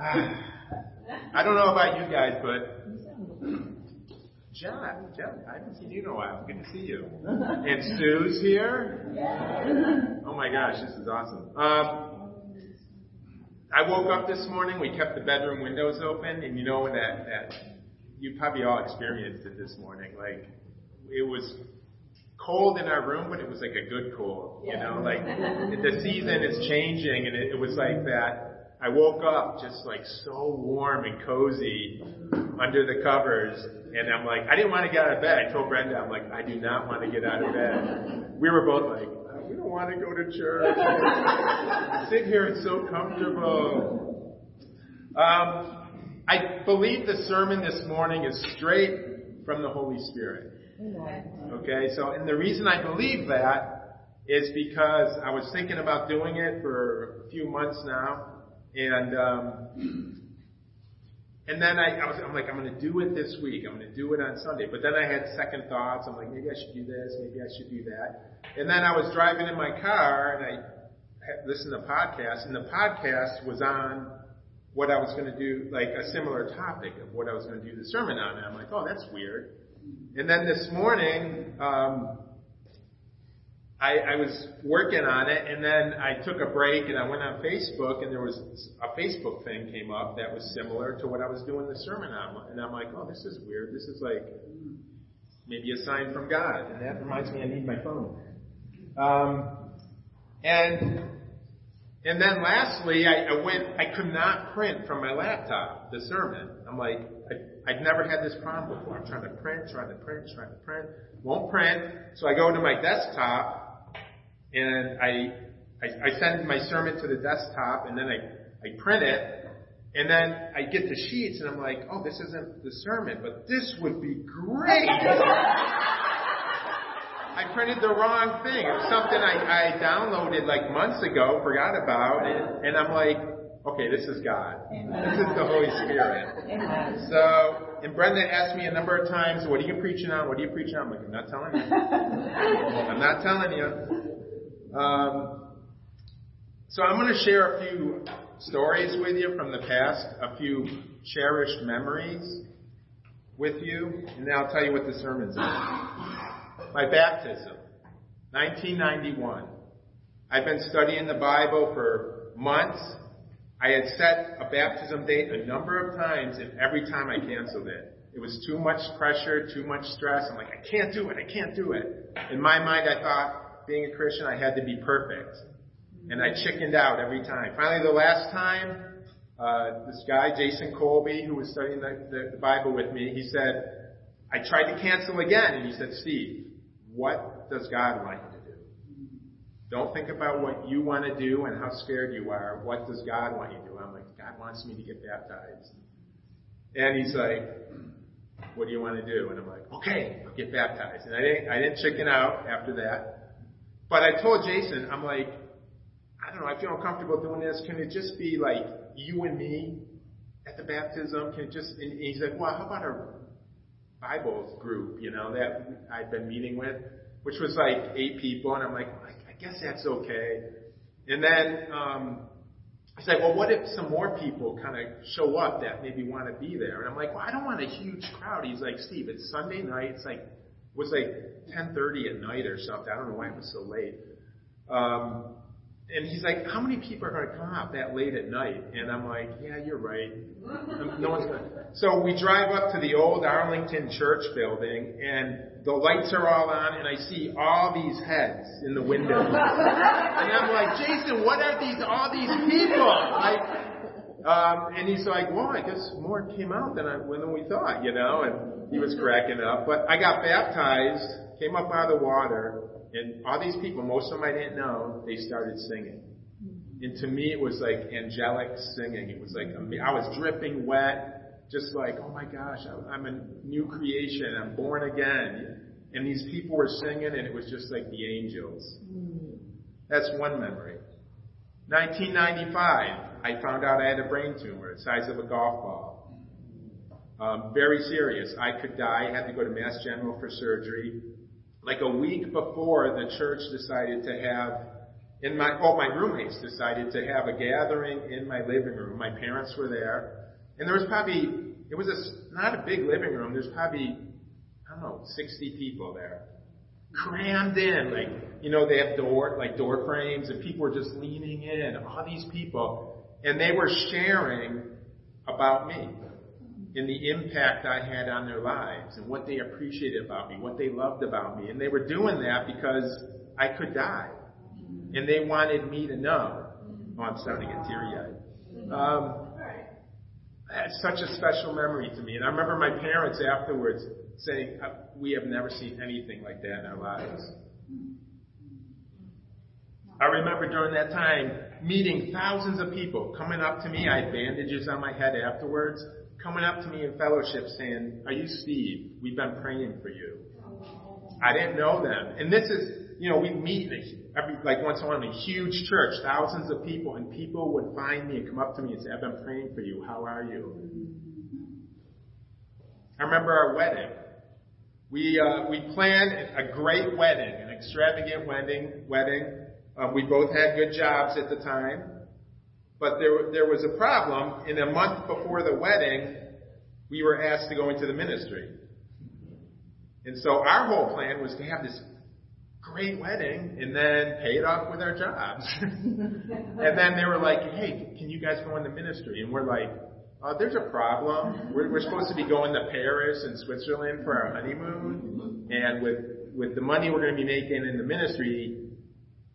I don't know about you guys, but John, John, I haven't seen you in a while. Good to see you. And Sue's here. Oh my gosh, this is awesome. Um, I woke up this morning. We kept the bedroom windows open, and you know that that you probably all experienced it this morning. Like it was cold in our room, but it was like a good cold. You know, like the season is changing, and it, it was like that I woke up just like so warm and cozy under the covers, and I'm like, I didn't want to get out of bed. I told Brenda, I'm like, I do not want to get out of bed. We were both like, we don't want to go to church. Sit here, it's so comfortable. Um, I believe the sermon this morning is straight from the Holy Spirit. Okay, so, and the reason I believe that is because I was thinking about doing it for a few months now, and um, and then I, I was I'm like I'm going to do it this week. I'm going to do it on Sunday. But then I had second thoughts. I'm like maybe I should do this. Maybe I should do that. And then I was driving in my car and I listened to podcast and the podcast was on what I was going to do, like a similar topic of what I was going to do the sermon on. And I'm like, oh, that's weird. And then this morning, um, I, I was working on it, and then I took a break and I went on Facebook, and there was a Facebook thing came up that was similar to what I was doing the sermon on, and I'm like, oh, this is weird. This is like maybe a sign from God, and that reminds me I need my phone. Um, and and then lastly, I, I went. I could not print from my laptop the sermon. I'm like, I, I'd never had this problem before. I'm trying to print, trying to print, trying to print, won't print. So I go to my desktop and I, I, I send my sermon to the desktop and then I, I print it and then I get the sheets and I'm like, oh, this isn't the sermon, but this would be great. I printed the wrong thing. It was something I, I downloaded like months ago, forgot about, and, and I'm like, okay, this is God. This is the Holy Spirit. So, and Brenda asked me a number of times, what are you preaching on? What are you preaching on? I'm like, I'm not telling you. I'm not telling you. Um, so I'm going to share a few stories with you from the past, a few cherished memories with you, and then I'll tell you what the sermon's on. My baptism, 1991. I've been studying the Bible for months. I had set a baptism date a number of times, and every time I canceled it. It was too much pressure, too much stress. I'm like, I can't do it, I can't do it. In my mind, I thought, being a Christian, I had to be perfect. And I chickened out every time. Finally, the last time, uh, this guy, Jason Colby, who was studying the, the, the Bible with me, he said, I tried to cancel again. And he said, Steve, what does God want you to do? Don't think about what you want to do and how scared you are. What does God want you to do? I'm like, God wants me to get baptized. And he's like, what do you want to do? And I'm like, okay, I'll get baptized. And I didn't, I didn't chicken out after that. But I told Jason, I'm like, I don't know, I feel uncomfortable doing this. Can it just be like you and me at the baptism? Can it just, and he's like, well, how about our Bible group, you know, that I've been meeting with, which was like eight people. And I'm like, I guess that's okay. And then, um, I said, well, what if some more people kind of show up that maybe want to be there? And I'm like, well, I don't want a huge crowd. He's like, Steve, it's Sunday night. It's like was like 10:30 at night or something. I don't know why it was so late. Um, and he's like, "How many people are going to come out that late at night?" And I'm like, "Yeah, you're right. No one's going." So we drive up to the old Arlington Church building, and the lights are all on, and I see all these heads in the window. and I'm like, "Jason, what are these? All these people?" Like, um, and he's like, "Well, I guess more came out than I than we thought, you know." And he was cracking up. But I got baptized, came up out of the water, and all these people, most of them I didn't know, they started singing. And to me, it was like angelic singing. It was like, I was dripping wet, just like, oh my gosh, I'm a new creation. I'm born again. And these people were singing, and it was just like the angels. That's one memory. 1995, I found out I had a brain tumor the size of a golf ball. Um, very serious. I could die. I had to go to Mass General for surgery. Like a week before, the church decided to have and my oh my roommates decided to have a gathering in my living room. My parents were there, and there was probably it was a not a big living room. There's probably I don't know 60 people there, crammed in. Like you know they have door like door frames, and people were just leaning in. All these people, and they were sharing about me and the impact I had on their lives and what they appreciated about me, what they loved about me. And they were doing that because I could die. And they wanted me to know. Oh, I'm starting to get teary eyed. Um, that's such a special memory to me. And I remember my parents afterwards saying, uh, We have never seen anything like that in our lives. I remember during that time meeting thousands of people coming up to me. I had bandages on my head afterwards coming up to me in fellowship saying, Are you Steve? We've been praying for you. I didn't know them. And this is, you know, we meet every, like once in a while in a huge church, thousands of people, and people would find me and come up to me and say, I've been praying for you. How are you? I remember our wedding. We, uh, we planned a great wedding, an extravagant wedding, wedding. Uh, we both had good jobs at the time. But there, there was a problem. In a month before the wedding, we were asked to go into the ministry. And so our whole plan was to have this great wedding and then pay it off with our jobs. and then they were like, hey, can you guys go into ministry? And we're like, uh, there's a problem. We're, we're supposed to be going to Paris and Switzerland for our honeymoon. And with, with the money we're going to be making in the ministry,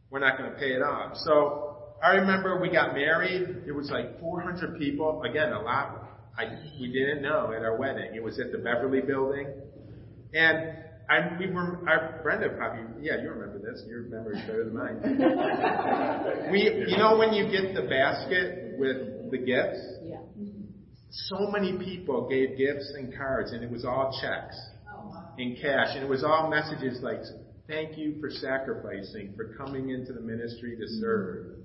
we're not going to pay it off. So I remember we got married. It was like 400 people. Again, a lot I, we didn't know at our wedding. It was at the Beverly Building, and I, we were. Our, Brenda probably, yeah, you remember this. Your memory's better than mine. we, you know, when you get the basket with the gifts. Yeah. So many people gave gifts and cards, and it was all checks oh, and cash, and it was all messages like, "Thank you for sacrificing, for coming into the ministry to serve."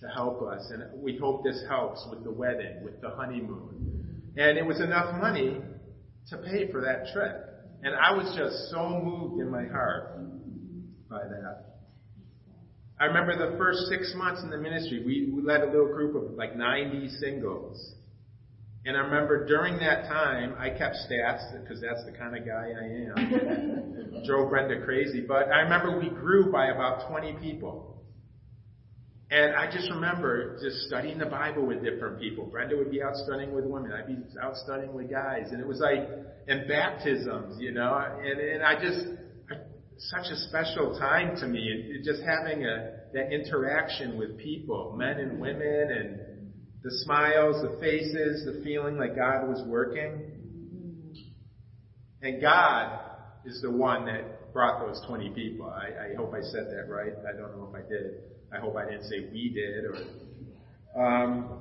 to help us. And we hope this helps with the wedding, with the honeymoon. And it was enough money to pay for that trip. And I was just so moved in my heart by that. I remember the first six months in the ministry, we, we led a little group of like 90 singles. And I remember during that time, I kept stats because that's the kind of guy I am. Drove Brenda crazy. But I remember we grew by about 20 people. And I just remember just studying the Bible with different people. Brenda would be out studying with women. I'd be out studying with guys. And it was like, and baptisms, you know, and, and I just, such a special time to me. It, it just having a, that interaction with people, men and women, and the smiles, the faces, the feeling like God was working. And God is the one that brought those 20 people. I, I hope I said that right. I don't know if I did. I hope I didn't say we did. Or um,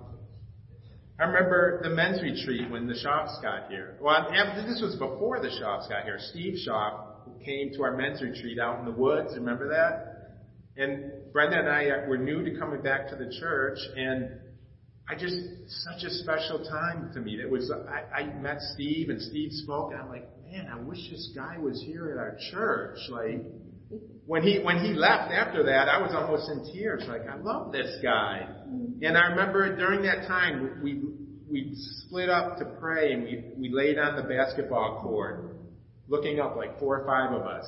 I remember the men's retreat when the Shops got here. Well, this was before the Shops got here. Steve Shop came to our men's retreat out in the woods. Remember that? And Brenda and I were new to coming back to the church, and I just such a special time to me. It was I, I met Steve, and Steve spoke, and I'm like, man, I wish this guy was here at our church. Like, when he when he left after that, I was almost in tears. Like I love this guy, and I remember during that time we we split up to pray and we we laid on the basketball court, looking up like four or five of us,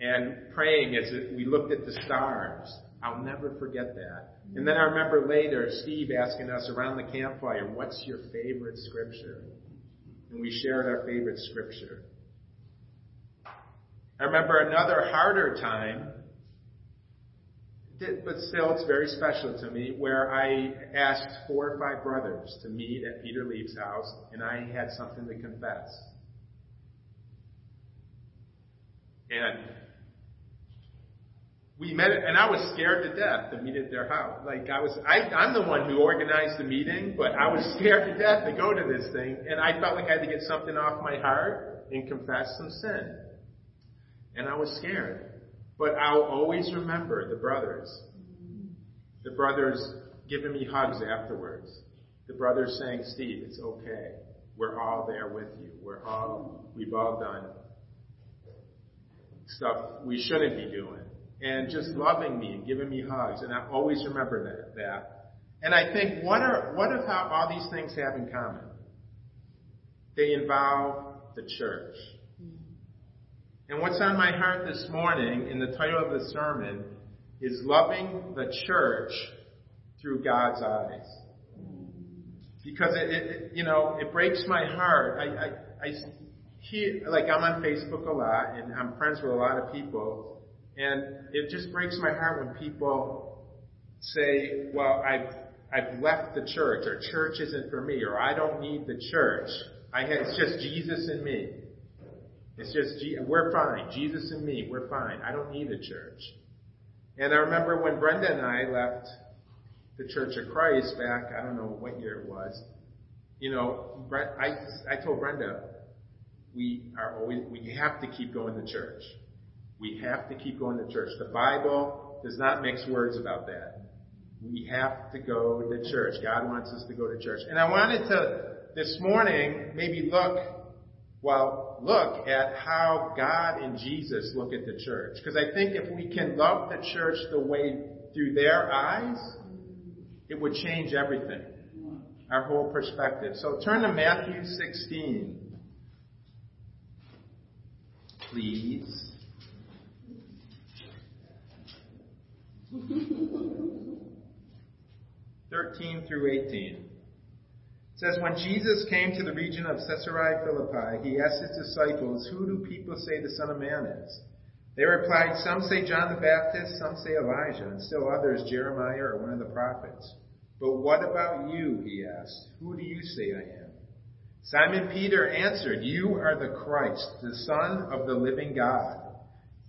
and praying as we looked at the stars. I'll never forget that. And then mm. I remember later Steve asking us around the campfire, "What's your favorite scripture?" And we shared our favorite scripture. I remember another harder time, but still it's very special to me, where I asked four or five brothers to meet at Peter Leaf's house, and I had something to confess. And we met, and I was scared to death to meet at their house. Like I was, I, I'm the one who organized the meeting, but I was scared to death to go to this thing, and I felt like I had to get something off my heart and confess some sin and I was scared. But I'll always remember the brothers. The brothers giving me hugs afterwards. The brothers saying, Steve, it's okay. We're all there with you. We're all, we've all done stuff we shouldn't be doing. And just loving me and giving me hugs. And I always remember that. that. And I think, what are what if how all these things have in common? They involve the church. Mm-hmm. And what's on my heart this morning in the title of the sermon is loving the church through God's eyes. Mm-hmm. Because it, it you know, it breaks my heart. I, I, I hear, like I'm on Facebook a lot and I'm friends with a lot of people and it just breaks my heart when people say, well, I've, I've left the church or church isn't for me or I don't need the church. I had, it's just Jesus and me. It's just, we're fine. Jesus and me, we're fine. I don't need a church. And I remember when Brenda and I left the Church of Christ back, I don't know what year it was, you know, I, I told Brenda, we are always, we have to keep going to church. We have to keep going to church. The Bible does not mix words about that. We have to go to church. God wants us to go to church. And I wanted to, this morning, maybe look, well, look at how God and Jesus look at the church. Because I think if we can love the church the way through their eyes, it would change everything. Our whole perspective. So turn to Matthew 16. Please. 13 through 18. It says, When Jesus came to the region of Caesarea Philippi, he asked his disciples, Who do people say the Son of Man is? They replied, Some say John the Baptist, some say Elijah, and still others Jeremiah or one of the prophets. But what about you? He asked. Who do you say I am? Simon Peter answered, You are the Christ, the Son of the living God.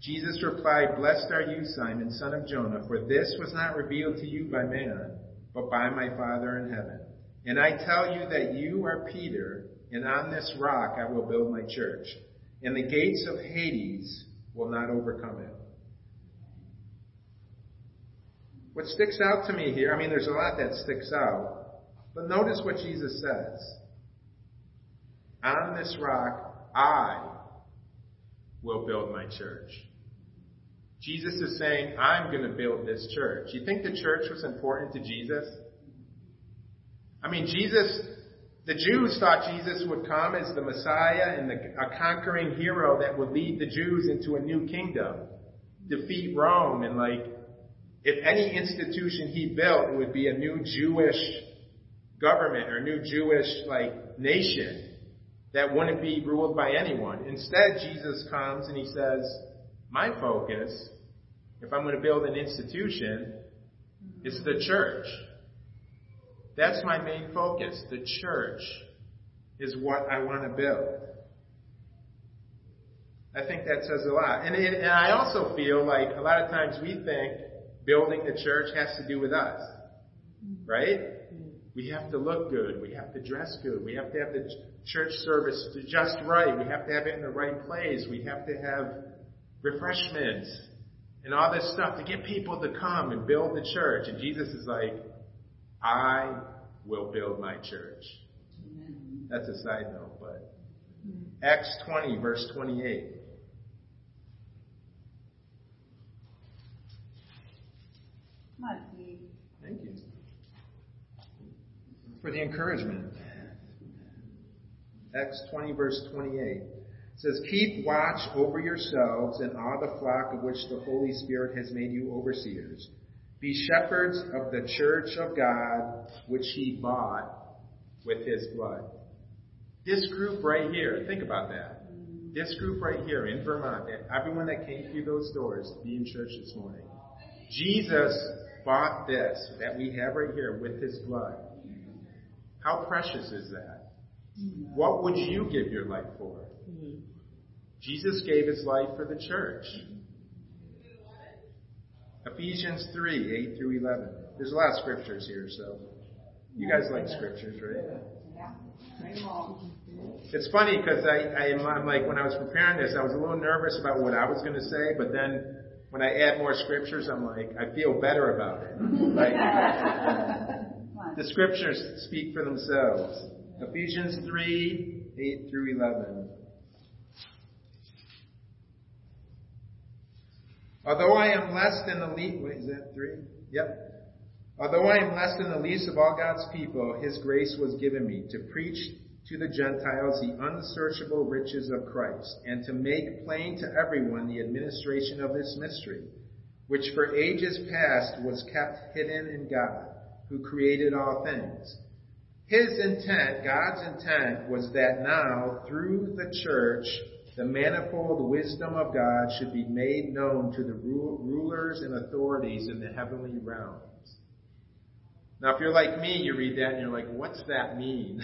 Jesus replied, Blessed are you, Simon, son of Jonah, for this was not revealed to you by man, but by my Father in heaven. And I tell you that you are Peter, and on this rock I will build my church, and the gates of Hades will not overcome it. What sticks out to me here, I mean, there's a lot that sticks out, but notice what Jesus says. On this rock, I will build my church. Jesus is saying, I'm going to build this church. You think the church was important to Jesus? I mean, Jesus, the Jews thought Jesus would come as the Messiah and the, a conquering hero that would lead the Jews into a new kingdom, defeat Rome, and like, if any institution he built, would be a new Jewish government or new Jewish like nation that wouldn't be ruled by anyone. Instead, Jesus comes and he says, my focus, if I'm going to build an institution, it's the church. That's my main focus. The church is what I want to build. I think that says a lot. And, it, and I also feel like a lot of times we think building the church has to do with us. Right? We have to look good. We have to dress good. We have to have the church service just right. We have to have it in the right place. We have to have refreshments and all this stuff to get people to come and build the church. And Jesus is like, I will build my church. That's a side note, but Acts 20, verse 28. Thank you. For the encouragement. Acts 20, verse 28 says, Keep watch over yourselves and all the flock of which the Holy Spirit has made you overseers. Be shepherds of the church of God, which he bought with his blood. This group right here, think about that. This group right here in Vermont, everyone that came through those doors to be in church this morning, Jesus bought this that we have right here with his blood. How precious is that? What would you give your life for? Jesus gave his life for the church. Ephesians 3, 8 through 11. There's a lot of scriptures here, so you guys like scriptures, right? Yeah. It's funny because I, I am I'm like when I was preparing this, I was a little nervous about what I was going to say, but then when I add more scriptures, I'm like I feel better about it. The scriptures speak for themselves. Ephesians 3, 8 through 11. Although I am less than the least, is that, three? Yep. Although I am less than the least of all God's people, His grace was given me to preach to the Gentiles the unsearchable riches of Christ, and to make plain to everyone the administration of this mystery, which for ages past was kept hidden in God, who created all things. His intent, God's intent, was that now, through the church, the manifold wisdom of God should be made known to the rulers and authorities in the heavenly realms. Now, if you're like me, you read that and you're like, what's that mean?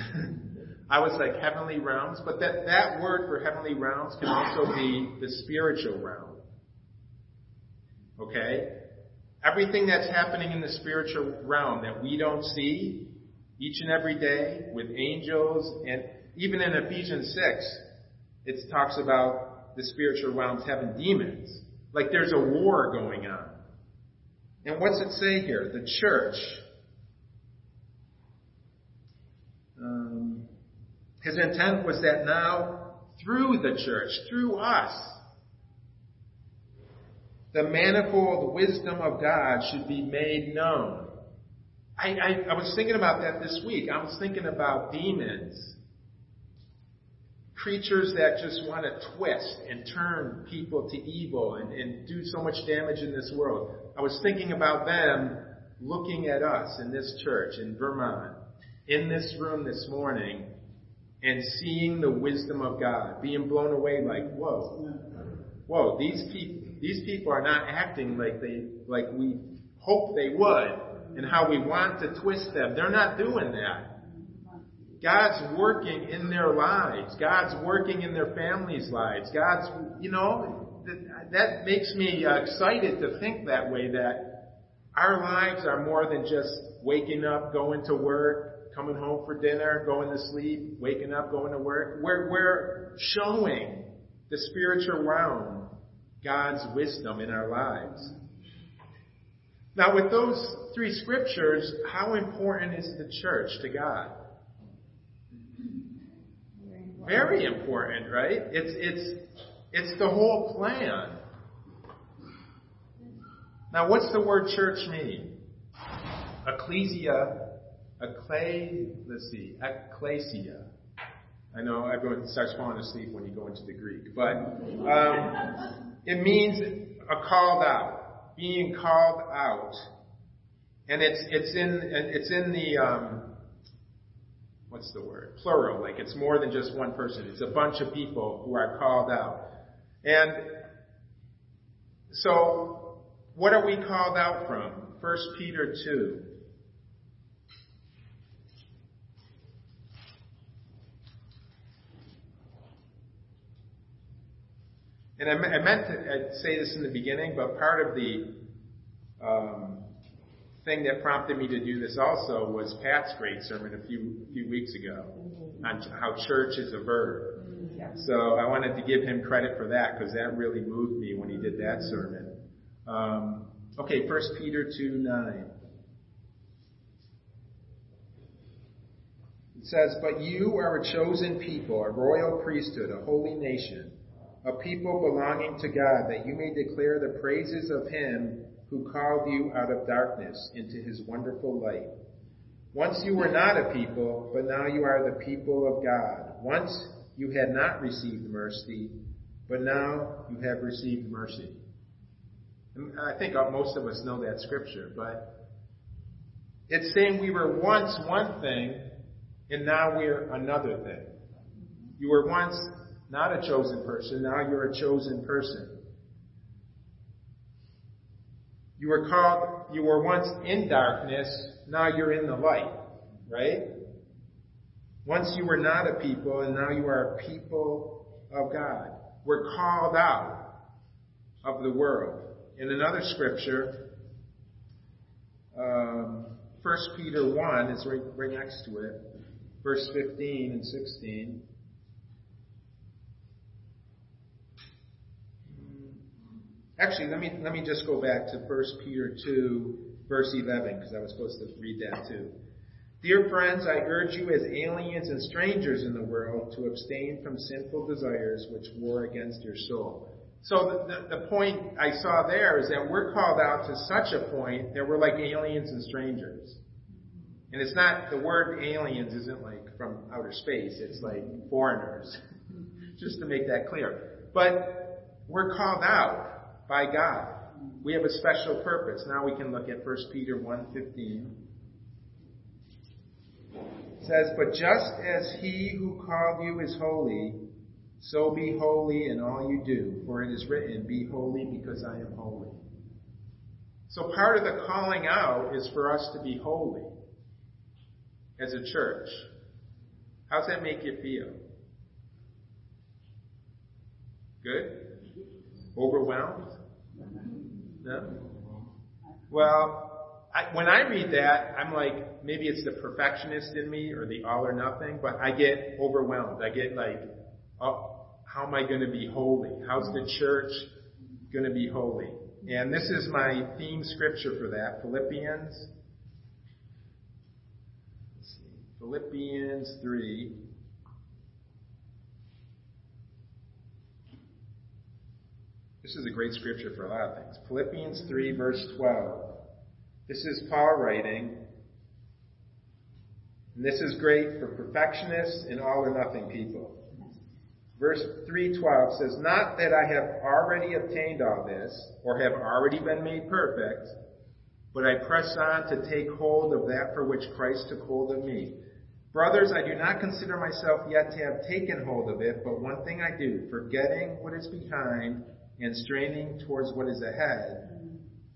I was like heavenly realms, but that, that word for heavenly realms can also be the spiritual realm. Okay? Everything that's happening in the spiritual realm that we don't see each and every day with angels and even in Ephesians 6, it talks about the spiritual realms having demons. Like there's a war going on. And what's it say here? The church. Um, his intent was that now, through the church, through us, the manifold wisdom of God should be made known. I, I, I was thinking about that this week. I was thinking about demons creatures that just want to twist and turn people to evil and, and do so much damage in this world. I was thinking about them looking at us in this church in Vermont, in this room this morning, and seeing the wisdom of God, being blown away like, whoa, whoa, these people, these people are not acting like they, like we hope they would and how we want to twist them. They're not doing that. God's working in their lives. God's working in their families' lives. God's, you know, that makes me uh, excited to think that way that our lives are more than just waking up, going to work, coming home for dinner, going to sleep, waking up, going to work. We're, we're showing the spiritual realm God's wisdom in our lives. Now, with those three scriptures, how important is the church to God? Very important, right? It's, it's, it's the whole plan. Now, what's the word church mean? Ecclesia, ecclesia, let's see, ecclesia. I know everyone starts falling asleep when you go into the Greek, but um, it means a called out, being called out, and it's it's in it's in the um, what's the word? Plural, like it's more than just one person. It's a bunch of people who are called out. And so, what are we called out from? 1 Peter 2. And I, meant to say this in the beginning, but part of the um, thing that prompted me to do this also was Pat's great sermon a few few weeks ago on how church is a verb. So I wanted to give him credit for that because that really moved me when he did that sermon. Um, okay, First Peter two nine. It says, But you are a chosen people, a royal priesthood, a holy nation, a people belonging to God, that you may declare the praises of him who called you out of darkness into his wonderful light. Once you were not a people, but now you are the people of God. Once you had not received mercy, but now you have received mercy. And I think most of us know that scripture, but it's saying we were once one thing, and now we're another thing. You were once not a chosen person, now you're a chosen person. You were called, you were once in darkness, now you're in the light, right? Once you were not a people, and now you are a people of God. We're called out of the world. In another scripture, um, 1 Peter 1 is right, right next to it, verse 15 and 16. Actually, let me let me just go back to 1 Peter 2, verse 11, because I was supposed to read that too. Dear friends, I urge you as aliens and strangers in the world to abstain from sinful desires which war against your soul. So the, the point I saw there is that we're called out to such a point that we're like aliens and strangers. And it's not, the word aliens isn't like from outer space, it's like foreigners. Just to make that clear. But we're called out by God. We have a special purpose. Now we can look at 1 Peter 1.15. It says, But just as he who called you is holy, so be holy in all you do, for it is written, Be holy because I am holy. So part of the calling out is for us to be holy as a church. How's that make you feel? Good? Overwhelmed? No? Well, I, when I read that, I'm like, maybe it's the perfectionist in me or the all or nothing, but I get overwhelmed. I get like, oh, how am I going to be holy? How's the church going to be holy? And this is my theme scripture for that, Philippians. Philippians 3. This is a great scripture for a lot of things. Philippians 3, verse 12. This is Paul writing. And this is great for perfectionists and all or nothing people. Verse 3:12 says, "Not that I have already obtained all this or have already been made perfect, but I press on to take hold of that for which Christ took hold of me. Brothers, I do not consider myself yet to have taken hold of it, but one thing I do, forgetting what is behind and straining towards what is ahead,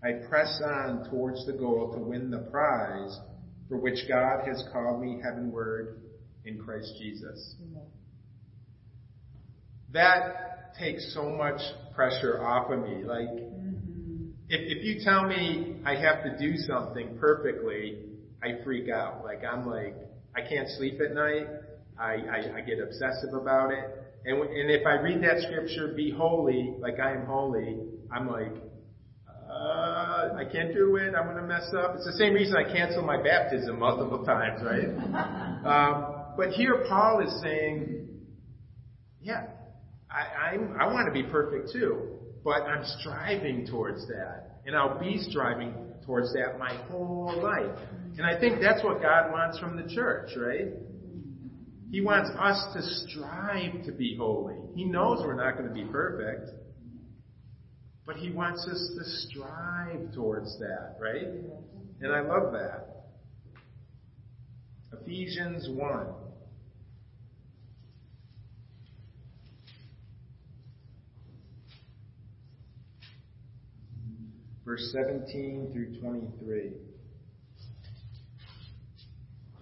I press on towards the goal to win the prize for which God has called me heavenward in Christ Jesus." that takes so much pressure off of me. Like, mm-hmm. if, if you tell me I have to do something perfectly, I freak out. Like, I'm like, I can't sleep at night. I, I, I get obsessive about it. And, and if I read that scripture, be holy, like I am holy, I'm like, uh, I can't do it. I'm going to mess up. It's the same reason I cancel my baptism multiple times, right? um, but here Paul is saying, yeah, I, I'm, I want to be perfect too, but I'm striving towards that. And I'll be striving towards that my whole life. And I think that's what God wants from the church, right? He wants us to strive to be holy. He knows we're not going to be perfect. But he wants us to strive towards that, right? And I love that. Ephesians 1. verse 17 through 23.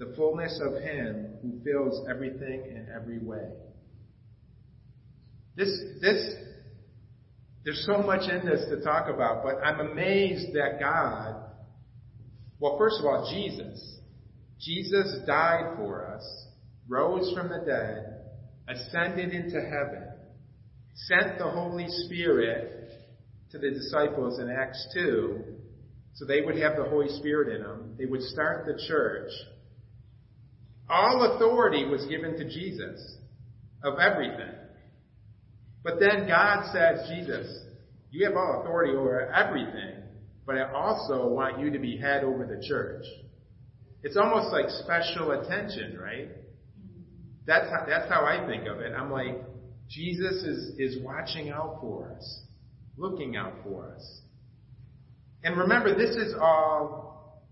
the fullness of Him who fills everything in every way. This, this, there's so much in this to talk about, but I'm amazed that God, well, first of all, Jesus. Jesus died for us, rose from the dead, ascended into heaven, sent the Holy Spirit to the disciples in Acts 2, so they would have the Holy Spirit in them. They would start the church. All authority was given to Jesus of everything. But then God says, Jesus, you have all authority over everything, but I also want you to be head over the church. It's almost like special attention, right? That's how, that's how I think of it. I'm like, Jesus is, is watching out for us, looking out for us. And remember, this is all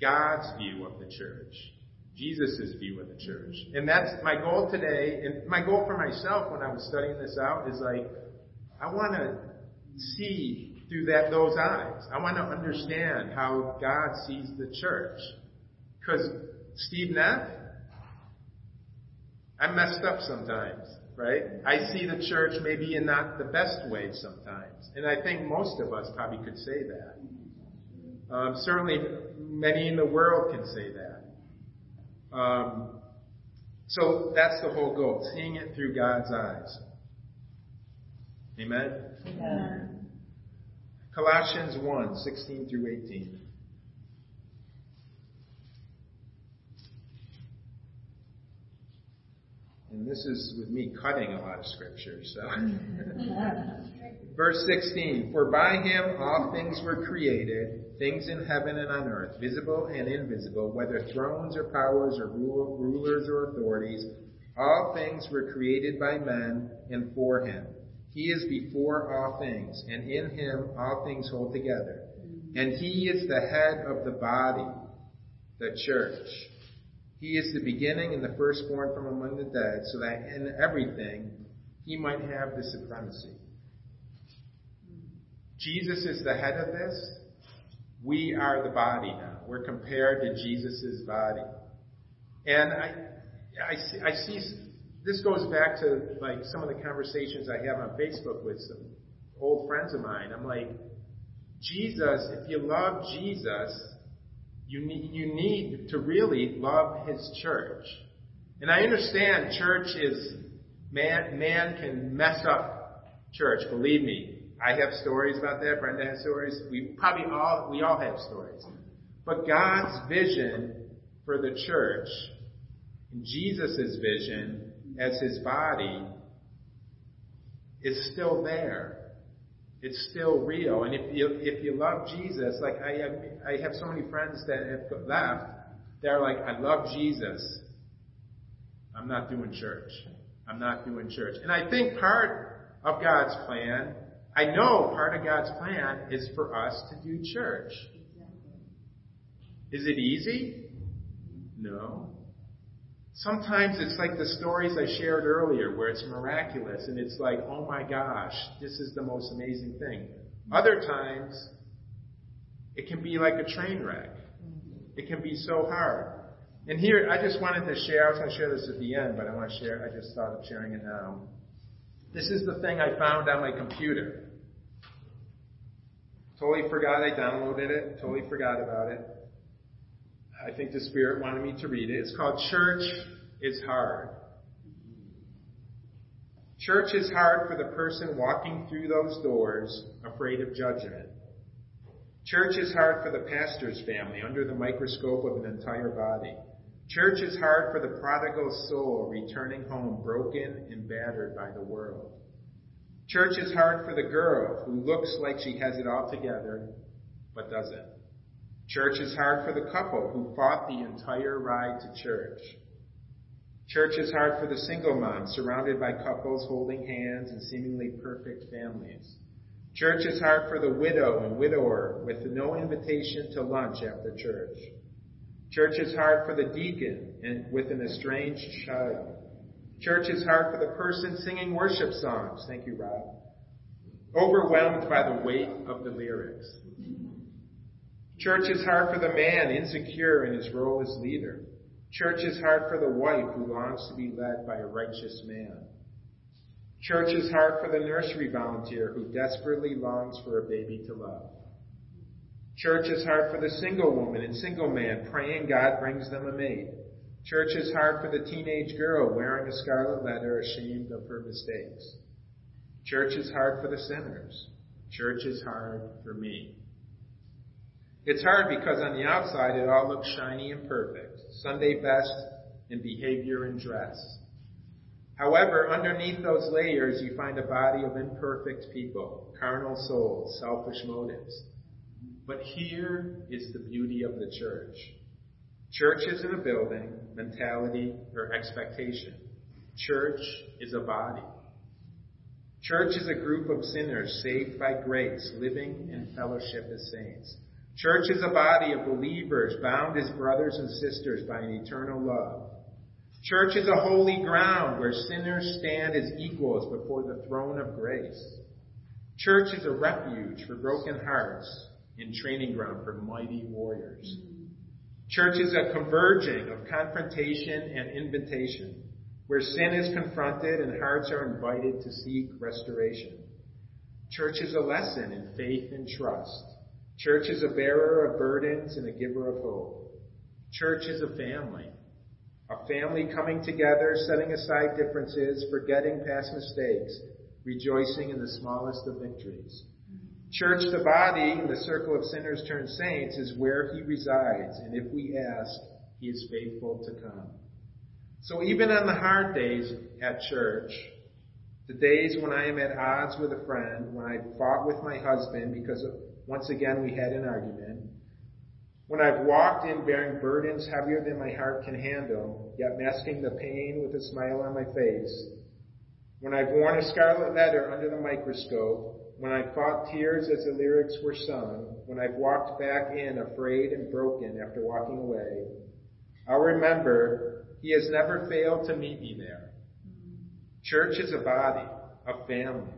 God's view of the church. Jesus' view of the church. And that's my goal today, and my goal for myself when I was studying this out is like, I want to see through that those eyes. I want to understand how God sees the church. Because Steve Neff, I messed up sometimes, right? I see the church maybe in not the best way sometimes. And I think most of us probably could say that. Um, certainly, many in the world can say that. Um, so that's the whole goal, seeing it through God's eyes. Amen? Amen. Colossians 1, 16 through 18. And this is with me cutting a lot of scripture, so. Verse 16, For by him all things were created, things in heaven and on earth, visible and invisible, whether thrones or powers or rulers or authorities, all things were created by men and for him. He is before all things, and in him all things hold together. And he is the head of the body, the church. He is the beginning and the firstborn from among the dead, so that in everything he might have the supremacy. Jesus is the head of this. We are the body now. We're compared to Jesus' body. And I, I see, I see, this goes back to like some of the conversations I have on Facebook with some old friends of mine. I'm like, Jesus, if you love Jesus, you need, you need to really love his church. And I understand church is, man, man can mess up church, believe me. I have stories about that. Brenda has stories. We probably all, we all have stories. But God's vision for the church, Jesus' vision as his body, is still there it's still real. And if you if you love Jesus, like I have, I have so many friends that have left. They're like, I love Jesus. I'm not doing church. I'm not doing church. And I think part of God's plan, I know part of God's plan is for us to do church. Is it easy? No. Sometimes it's like the stories I shared earlier where it's miraculous and it's like, oh my gosh, this is the most amazing thing. Other times, it can be like a train wreck. It can be so hard. And here, I just wanted to share, I was going to share this at the end, but I want to share, I just thought of sharing it now. This is the thing I found on my computer. Totally forgot I downloaded it, totally forgot about it. I think the Spirit wanted me to read it. It's called Church is Hard. Church is hard for the person walking through those doors, afraid of judgment. Church is hard for the pastor's family under the microscope of an entire body. Church is hard for the prodigal soul returning home broken and battered by the world. Church is hard for the girl who looks like she has it all together, but doesn't. Church is hard for the couple who fought the entire ride to church. Church is hard for the single mom surrounded by couples holding hands and seemingly perfect families. Church is hard for the widow and widower with no invitation to lunch after church. Church is hard for the deacon and with an estranged child. Church is hard for the person singing worship songs. Thank you, Rob. Overwhelmed by the weight of the lyrics. Church is hard for the man insecure in his role as leader. Church is hard for the wife who longs to be led by a righteous man. Church is hard for the nursery volunteer who desperately longs for a baby to love. Church is hard for the single woman and single man praying God brings them a mate. Church is hard for the teenage girl wearing a scarlet letter ashamed of her mistakes. Church is hard for the sinners. Church is hard for me. It's hard because on the outside it all looks shiny and perfect. Sunday best in behavior and dress. However, underneath those layers you find a body of imperfect people, carnal souls, selfish motives. But here is the beauty of the church. Church isn't a building, mentality, or expectation. Church is a body. Church is a group of sinners saved by grace, living in fellowship as saints. Church is a body of believers bound as brothers and sisters by an eternal love. Church is a holy ground where sinners stand as equals before the throne of grace. Church is a refuge for broken hearts and training ground for mighty warriors. Church is a converging of confrontation and invitation, where sin is confronted and hearts are invited to seek restoration. Church is a lesson in faith and trust. Church is a bearer of burdens and a giver of hope. Church is a family. A family coming together, setting aside differences, forgetting past mistakes, rejoicing in the smallest of victories. Church, the body, the circle of sinners turned saints, is where he resides, and if we ask, he is faithful to come. So even on the hard days at church, the days when I am at odds with a friend, when I fought with my husband because once again we had an argument, when I've walked in bearing burdens heavier than my heart can handle, yet masking the pain with a smile on my face, when I've worn a scarlet letter under the microscope, when I fought tears as the lyrics were sung, when I've walked back in afraid and broken after walking away, I'll remember he has never failed to meet me there. Church is a body, a family,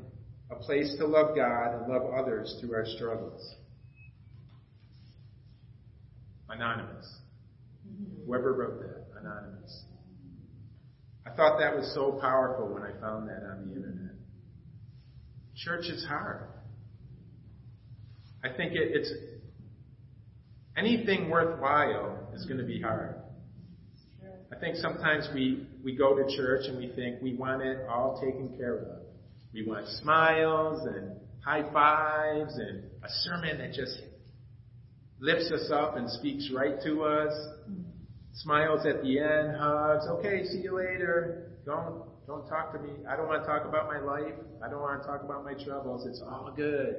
a place to love God and love others through our struggles. Anonymous. Whoever wrote that, anonymous. I thought that was so powerful when I found that on the internet. Church is hard. I think it, it's anything worthwhile is going to be hard. I think sometimes we, we go to church and we think we want it all taken care of. We want smiles and high fives and a sermon that just lifts us up and speaks right to us. Smiles at the end, hugs, okay, see you later. Don't don't talk to me. I don't want to talk about my life. I don't want to talk about my troubles. It's all good.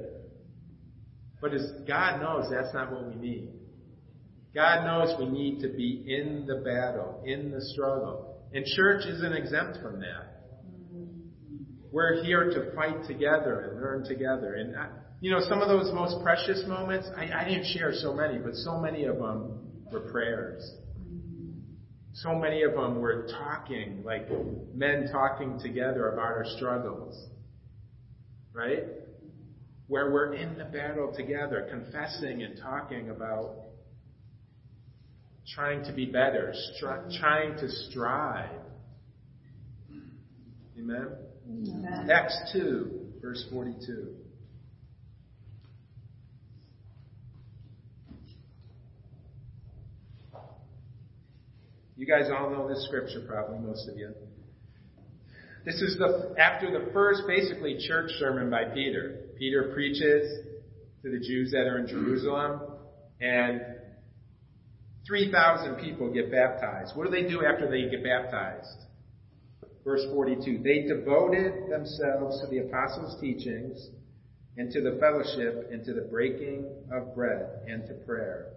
But as God knows that's not what we need. God knows we need to be in the battle, in the struggle. And church isn't exempt from that. We're here to fight together and learn together. And, I, you know, some of those most precious moments, I, I didn't share so many, but so many of them were prayers. So many of them were talking, like men talking together about our struggles. Right? Where we're in the battle together, confessing and talking about trying to be better, stri- trying to strive. Amen? Amen? Acts 2, verse 42. You guys all know this scripture, probably most of you. This is the after the first basically church sermon by Peter. Peter preaches to the Jews that are in Jerusalem, and 3,000 people get baptized. What do they do after they get baptized? Verse 42. They devoted themselves to the apostles' teachings and to the fellowship and to the breaking of bread and to prayer.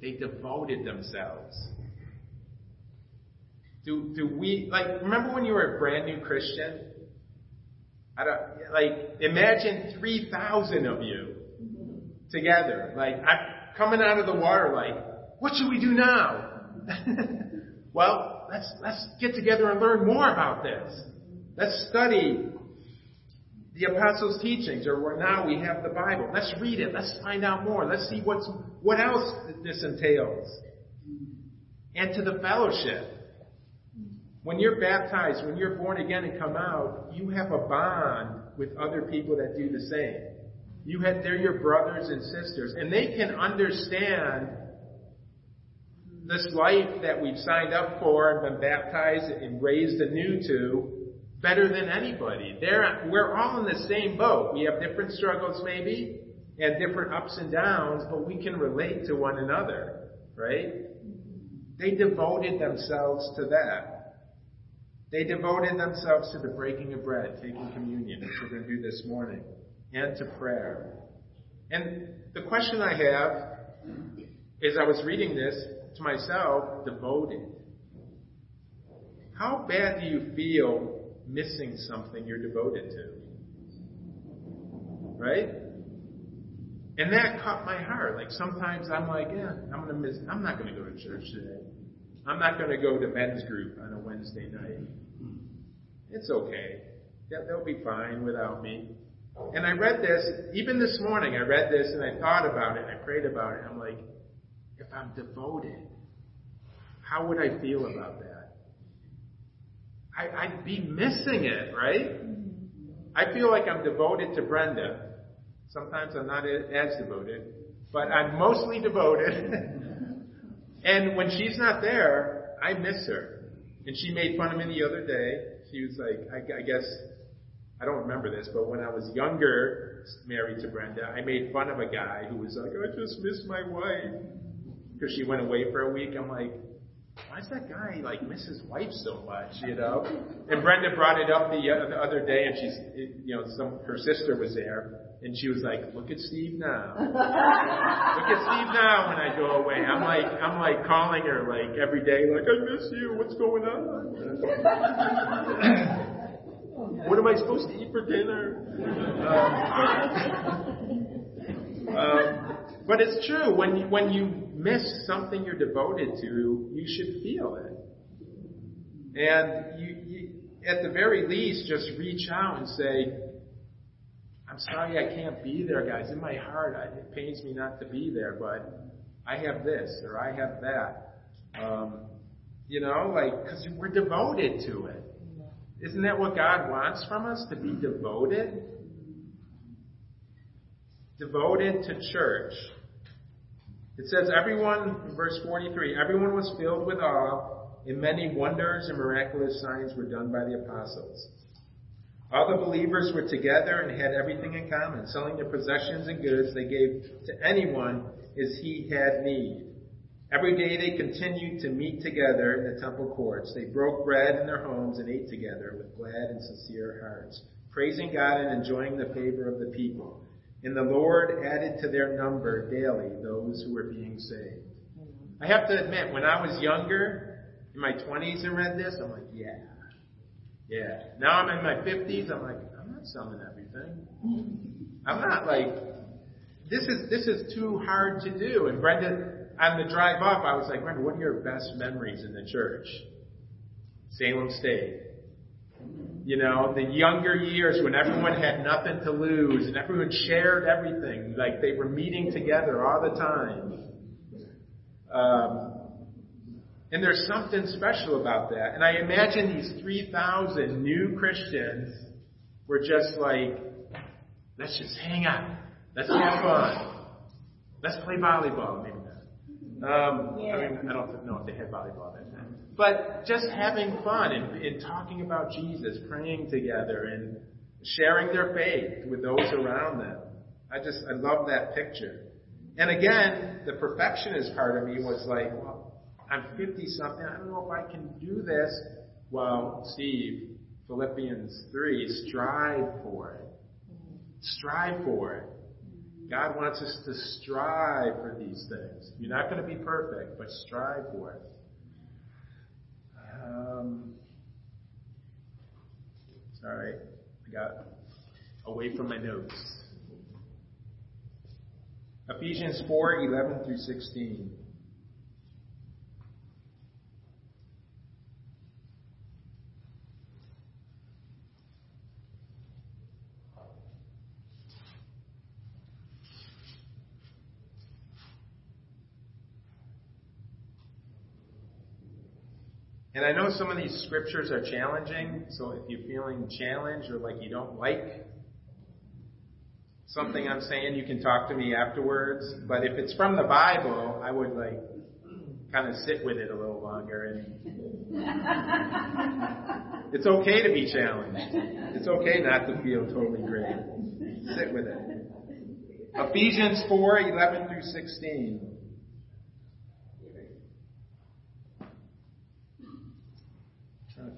They devoted themselves. Do, do we, like, remember when you were a brand new Christian? I don't, like, imagine 3,000 of you together. Like, I'm coming out of the water, like, what should we do now? well, let's, let's get together and learn more about this. Let's study the apostles' teachings, or now we have the Bible. Let's read it. Let's find out more. Let's see what's, what else this entails. And to the fellowship. When you're baptized, when you're born again and come out, you have a bond with other people that do the same. You have, they're your brothers and sisters, and they can understand this life that we've signed up for and been baptized and raised anew to better than anybody. They're, we're all in the same boat. We have different struggles maybe and different ups and downs, but we can relate to one another, right? They devoted themselves to that. They devoted themselves to the breaking of bread, taking communion, which we're going to do this morning, and to prayer. And the question I have is I was reading this to myself, devoted. How bad do you feel missing something you're devoted to? Right? And that caught my heart. Like sometimes I'm like, yeah, I'm gonna miss. I'm not gonna go to church today. I'm not gonna go to men's group on a Wednesday night. It's okay. They'll be fine without me. And I read this, even this morning, I read this and I thought about it and I prayed about it. I'm like, if I'm devoted, how would I feel about that? I, I'd be missing it, right? I feel like I'm devoted to Brenda. Sometimes I'm not as devoted, but I'm mostly devoted. and when she's not there, I miss her. And she made fun of me the other day. She was like, I, I guess, I don't remember this, but when I was younger, married to Brenda, I made fun of a guy who was like, I just miss my wife. Because she went away for a week. I'm like, why does that guy like miss his wife so much, you know? And Brenda brought it up the, uh, the other day, and she's, you know, some her sister was there, and she was like, "Look at Steve now. Look at Steve now." When I go away, I'm like, I'm like calling her like every day, like, "I miss you. What's going on? what am I supposed to eat for dinner?" Um, um, but it's true when you, when you miss something you're devoted to, you should feel it. And you, you, at the very least, just reach out and say, I'm sorry I can't be there, guys. In my heart, it pains me not to be there, but I have this or I have that. Um, you know, like, because we're devoted to it. Isn't that what God wants from us? To be devoted? Devoted to church. It says, everyone, verse 43, everyone was filled with awe, and many wonders and miraculous signs were done by the apostles. All the believers were together and had everything in common. Selling their possessions and goods they gave to anyone as he had need. Every day they continued to meet together in the temple courts. They broke bread in their homes and ate together with glad and sincere hearts, praising God and enjoying the favor of the people. And the Lord added to their number daily those who were being saved. I have to admit, when I was younger, in my 20s and read this, I'm like, yeah. Yeah. Now I'm in my 50s, I'm like, I'm not selling everything. I'm not like, this is, this is too hard to do. And Brenda, on the drive up, I was like, Brenda, what are your best memories in the church? Salem State. You know, the younger years when everyone had nothing to lose and everyone shared everything, like they were meeting together all the time. Um, and there's something special about that. And I imagine these 3,000 new Christians were just like, let's just hang out. Let's have fun. Let's play volleyball, maybe not. Um, yeah. I mean, I don't know if they had volleyball then. But just having fun and, and talking about Jesus, praying together and sharing their faith with those around them. I just, I love that picture. And again, the perfectionist part of me was like, well, I'm 50 something. I don't know if I can do this. Well, Steve, Philippians 3, strive for it. Strive for it. God wants us to strive for these things. You're not going to be perfect, but strive for it. Um, sorry, I got away from my notes. Ephesians 4 11 through 16. And I know some of these scriptures are challenging, so if you're feeling challenged or like you don't like something I'm saying, you can talk to me afterwards. But if it's from the Bible, I would like kind of sit with it a little longer and it's okay to be challenged. It's okay not to feel totally great. Sit with it. Ephesians 4, 11 through 16.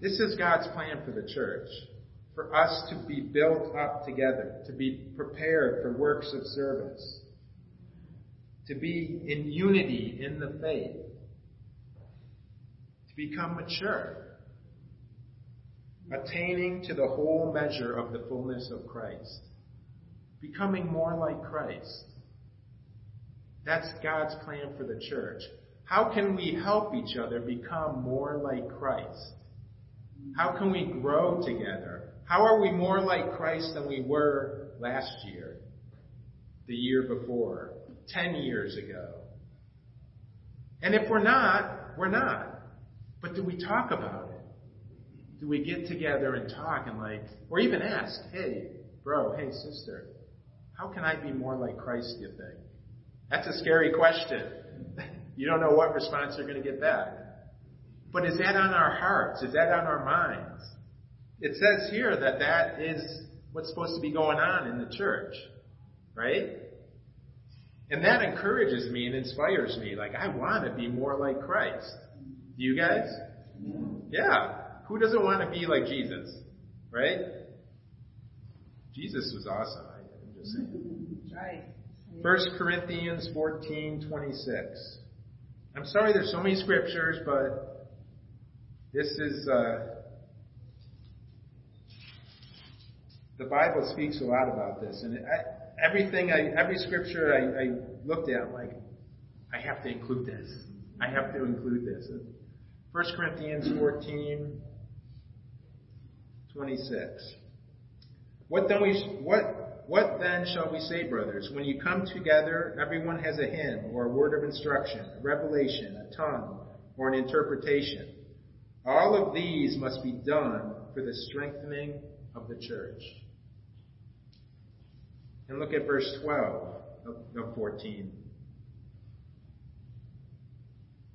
This is God's plan for the church. For us to be built up together, to be prepared for works of service, to be in unity in the faith, to become mature, attaining to the whole measure of the fullness of Christ, becoming more like Christ. That's God's plan for the church. How can we help each other become more like Christ? How can we grow together? How are we more like Christ than we were last year, the year before, 10 years ago? And if we're not, we're not. But do we talk about it? Do we get together and talk and like, or even ask, hey, bro, hey, sister, how can I be more like Christ, do you think? That's a scary question. you don't know what response you're going to get back. But is that on our hearts? Is that on our minds? It says here that that is what's supposed to be going on in the church, right? And that encourages me and inspires me. Like, I want to be more like Christ. Do you guys? Yeah. Who doesn't want to be like Jesus? Right? Jesus was awesome. I'm just saying. Right. 1 Corinthians 14, 26. I'm sorry there's so many scriptures, but this is, uh, the Bible speaks a lot about this. And I, everything, I, every scripture I, I looked at, I'm like, I have to include this. I have to include this. 1 Corinthians 14, 26. What then we, what, what then shall we say, brothers? When you come together, everyone has a hymn or a word of instruction, a revelation, a tongue, or an interpretation. All of these must be done for the strengthening of the church. And look at verse 12 of 14.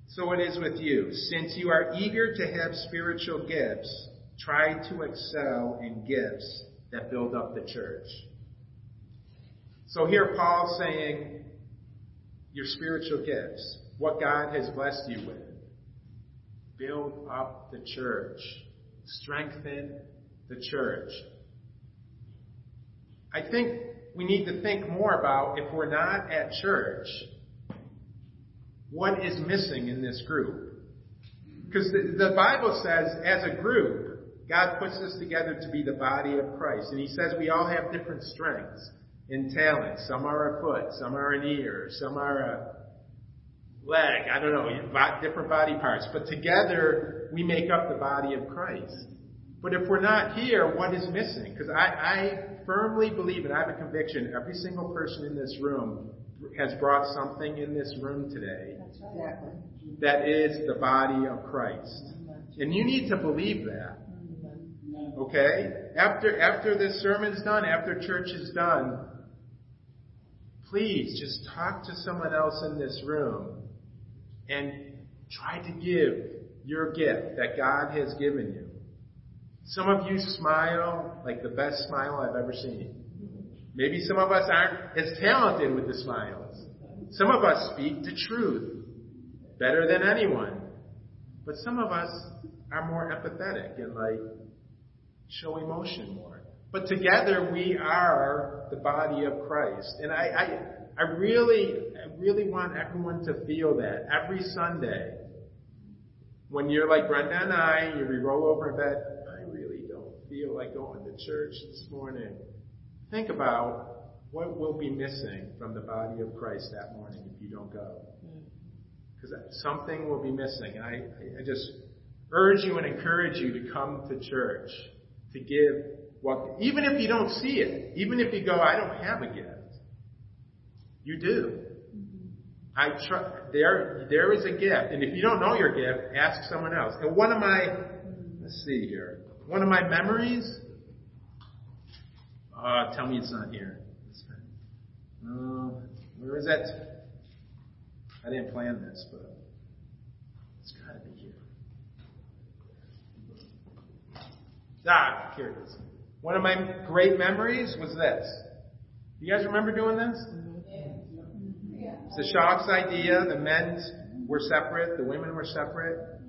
So it is with you. Since you are eager to have spiritual gifts, try to excel in gifts that build up the church. So here Paul's saying, your spiritual gifts, what God has blessed you with build up the church, strengthen the church. I think we need to think more about if we're not at church, what is missing in this group? Because the, the Bible says, as a group, God puts us together to be the body of Christ. And He says we all have different strengths and talents. Some are a foot, some are an ear, some are a leg, I don't know, different body parts. But together, we make up the body of Christ. But if we're not here, what is missing? Because I, I firmly believe, and I have a conviction, every single person in this room has brought something in this room today that is the body of Christ. And you need to believe that. Okay? After, after this sermon's done, after church is done, please just talk to someone else in this room and try to give your gift that God has given you. Some of you smile like the best smile I've ever seen. Maybe some of us aren't as talented with the smiles. Some of us speak the truth better than anyone. But some of us are more empathetic and like show emotion more. But together we are the body of Christ. And I, I, I really, really want everyone to feel that every Sunday. When you're like Brenda and I, you roll over in bed, I really don't feel like going to church this morning. Think about what will be missing from the body of Christ that morning if you don't go. Mm. Because something will be missing. And I, I just urge you and encourage you to come to church, to give what, even if you don't see it, even if you go, I don't have a gift. You do. I tr- there, there is a gift, and if you don't know your gift, ask someone else. And one of my, let's see here, one of my memories. Uh, tell me it's not here. Uh, where is it? I didn't plan this, but it's got to be here. Ah, here it is. One of my great memories was this. You guys remember doing this? It's the Shocks idea. The men were separate. The women were separate.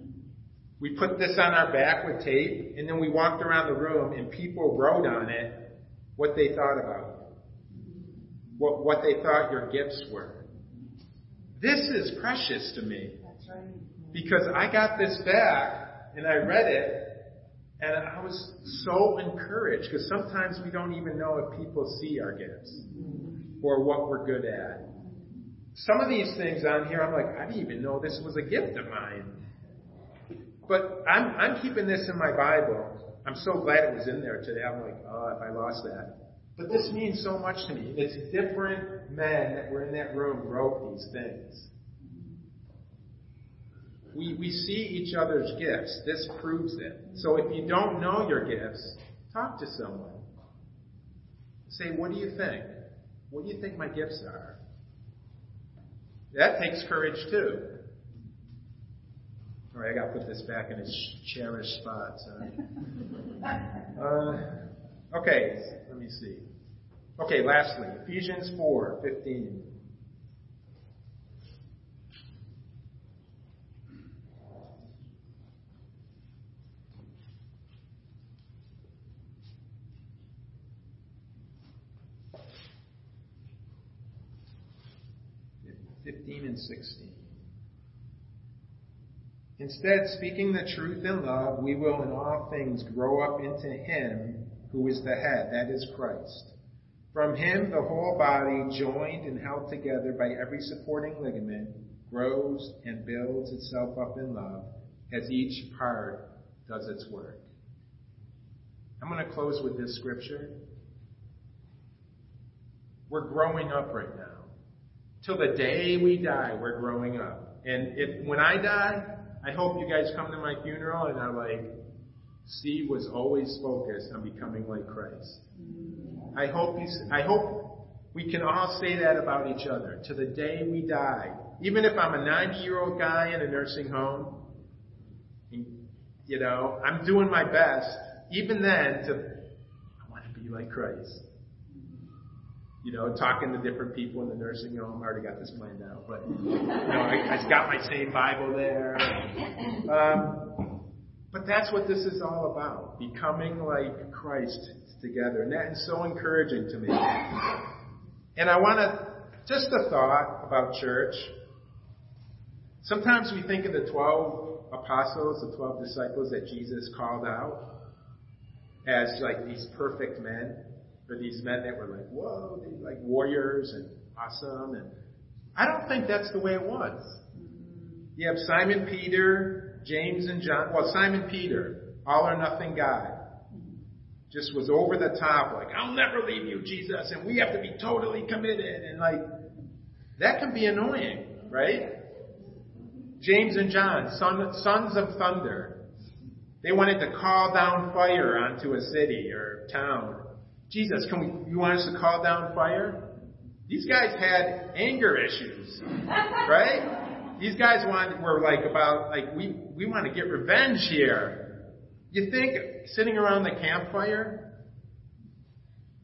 We put this on our back with tape, and then we walked around the room, and people wrote on it what they thought about you, what, what they thought your gifts were. This is precious to me. Because I got this back, and I read it, and I was so encouraged, because sometimes we don't even know if people see our gifts or what we're good at. Some of these things on here, I'm like, I didn't even know this was a gift of mine. But I'm, I'm keeping this in my Bible. I'm so glad it was in there today. I'm like, oh, if I lost that. But this means so much to me. It's different men that were in that room wrote these things. We, we see each other's gifts. This proves it. So if you don't know your gifts, talk to someone. Say, what do you think? What do you think my gifts are? That takes courage too. All right, I got to put this back in its cherished spot. Uh, okay, let me see. Okay, lastly, Ephesians 4 15. Instead, speaking the truth in love, we will in all things grow up into Him who is the head, that is Christ. From Him, the whole body, joined and held together by every supporting ligament, grows and builds itself up in love as each part does its work. I'm going to close with this scripture. We're growing up right now. Till the day we die, we're growing up. And if, when I die, I hope you guys come to my funeral and are like, Steve was always focused on becoming like Christ. I hope you, I hope we can all say that about each other to the day we die. Even if I'm a 90 year old guy in a nursing home, you know, I'm doing my best, even then, to, I want to be like Christ. You know, talking to different people in the nursing home. I already got this planned out, but you know, I, I got my same Bible there. Um, but that's what this is all about, becoming like Christ together. And that is so encouraging to me. And I want to, just a thought about church. Sometimes we think of the 12 apostles, the 12 disciples that Jesus called out as like these perfect men, or these men that were like, whoa, like warriors and awesome. And I don't think that's the way it was. You have Simon Peter, James and John. Well, Simon Peter, all or nothing guy. Just was over the top, like, I'll never leave you, Jesus, and we have to be totally committed. And like, that can be annoying, right? James and John, son, sons of thunder. They wanted to call down fire onto a city or town. Jesus, can we, you want us to call down fire? These guys had anger issues, right? These guys want, were like about, like, we, we want to get revenge here. You think sitting around the campfire,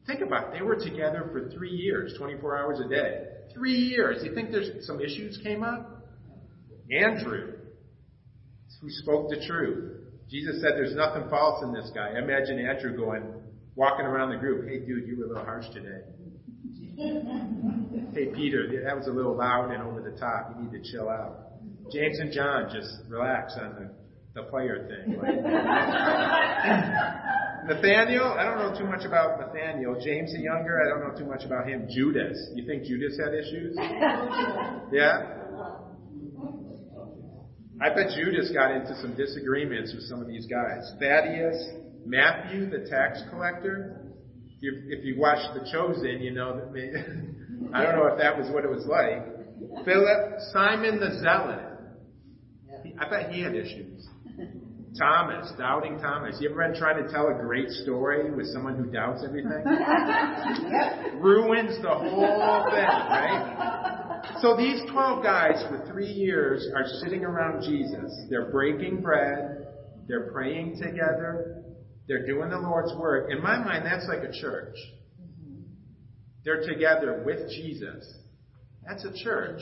think about it. They were together for three years, 24 hours a day. Three years. You think there's some issues came up? Andrew, who spoke the truth. Jesus said there's nothing false in this guy. Imagine Andrew going, walking around the group, hey dude, you were a little harsh today. hey Peter, that was a little loud and over the top. You need to chill out. James and John, just relax on the, the fire thing. Nathaniel, I don't know too much about Nathaniel. James the younger, I don't know too much about him. Judas, you think Judas had issues? Yeah? I bet Judas got into some disagreements with some of these guys. Thaddeus, Matthew, the tax collector. If, if you watch The Chosen, you know that. They, I don't know if that was what it was like. Philip, Simon the Zealot. I bet he had issues. Thomas, doubting Thomas. You ever been trying to tell a great story with someone who doubts everything? Ruins the whole thing, right? So these 12 guys for three years are sitting around Jesus. They're breaking bread. They're praying together. They're doing the Lord's work. In my mind, that's like a church. Mm-hmm. They're together with Jesus. That's a church.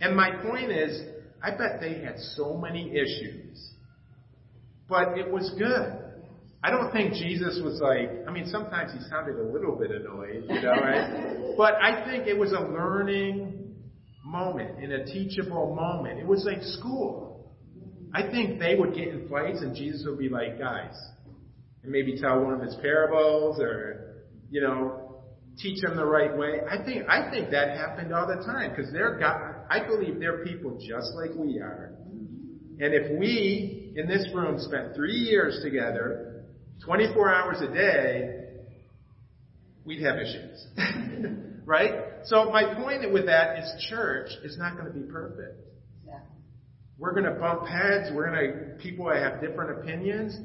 And my point is, I bet they had so many issues, but it was good. I don't think Jesus was like, I mean, sometimes he sounded a little bit annoyed, you know, right? but I think it was a learning moment and a teachable moment. It was like school. I think they would get in fights and Jesus would be like, guys, and maybe tell one of his parables or, you know, teach them the right way. I think, I think that happened all the time because they're God, I believe they're people just like we are. And if we in this room spent three years together 24 hours a day, we'd have issues. right? So my point with that is church is not going to be perfect. Yeah. We're going to bump heads. We're going to, people have different opinions.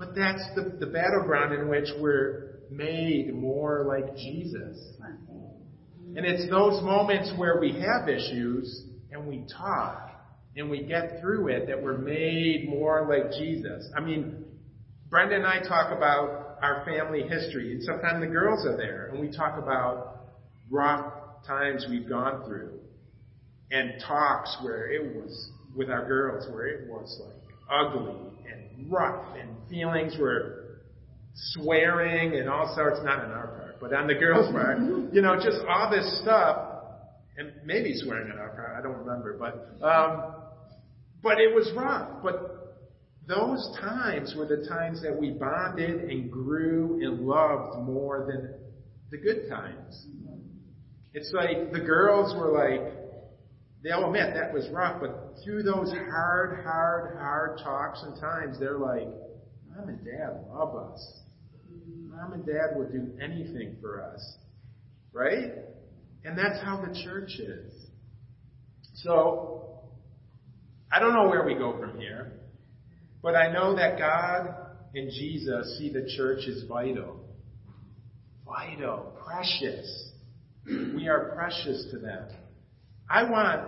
But that's the, the battleground in which we're made more like Jesus. And it's those moments where we have issues and we talk and we get through it that we're made more like Jesus. I mean, Brenda and I talk about our family history, and sometimes the girls are there, and we talk about rough times we've gone through, and talks where it was with our girls where it was like ugly rough, and feelings were swearing and all sorts, not on our part, but on the girls' part, you know, just all this stuff, and maybe swearing on our part, I don't remember, but um, but it was rough, but those times were the times that we bonded and grew and loved more than the good times. It's like the girls were like, they all admit that was rough, but through those hard, hard, hard talks and times, they're like, Mom and Dad love us. Mom and Dad would do anything for us. Right? And that's how the church is. So, I don't know where we go from here. But I know that God and Jesus see the church as vital. Vital, precious. We are precious to them. I want,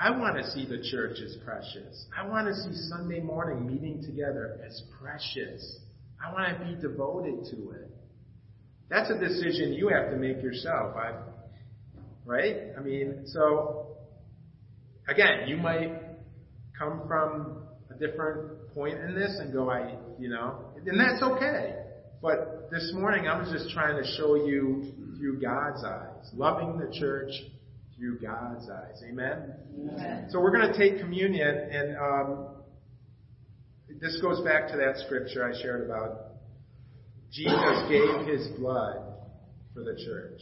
I want to see the church as precious. I want to see Sunday morning meeting together as precious. I want to be devoted to it. That's a decision you have to make yourself. I, right? I mean, so again, you might come from a different point in this and go, I, you know, and that's okay. But this morning I was just trying to show you through God's eyes, loving the church through God's eyes. Amen? Amen. So we're going to take communion and, um, this goes back to that scripture I shared about Jesus gave his blood for the church.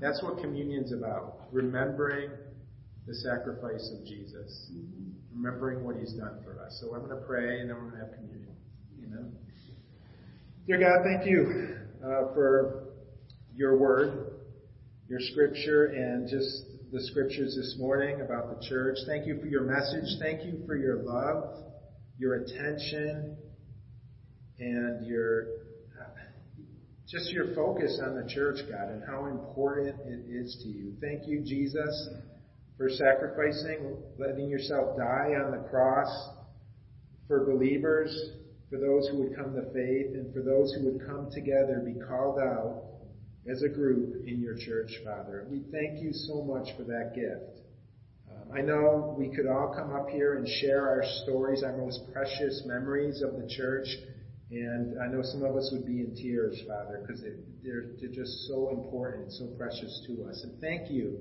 That's what communion's about. Remembering the sacrifice of Jesus. Mm-hmm remembering what he's done for us. So I'm going to pray and then we're going to have communion. Amen. Dear God, thank you uh, for your word, your scripture, and just the scriptures this morning about the church. Thank you for your message. Thank you for your love, your attention, and your just your focus on the church, God, and how important it is to you. Thank you, Jesus for sacrificing, letting yourself die on the cross for believers, for those who would come to faith, and for those who would come together, be called out as a group in your church, Father. We thank you so much for that gift. Um, I know we could all come up here and share our stories, our most precious memories of the church, and I know some of us would be in tears, Father, because they're, they're just so important, and so precious to us. And thank you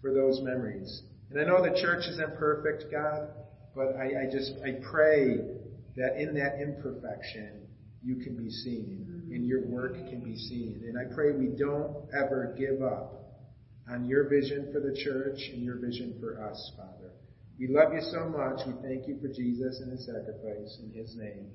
for those memories. And I know the church is imperfect, God, but I, I just, I pray that in that imperfection, you can be seen and your work can be seen. And I pray we don't ever give up on your vision for the church and your vision for us, Father. We love you so much. We thank you for Jesus and his sacrifice. In his name,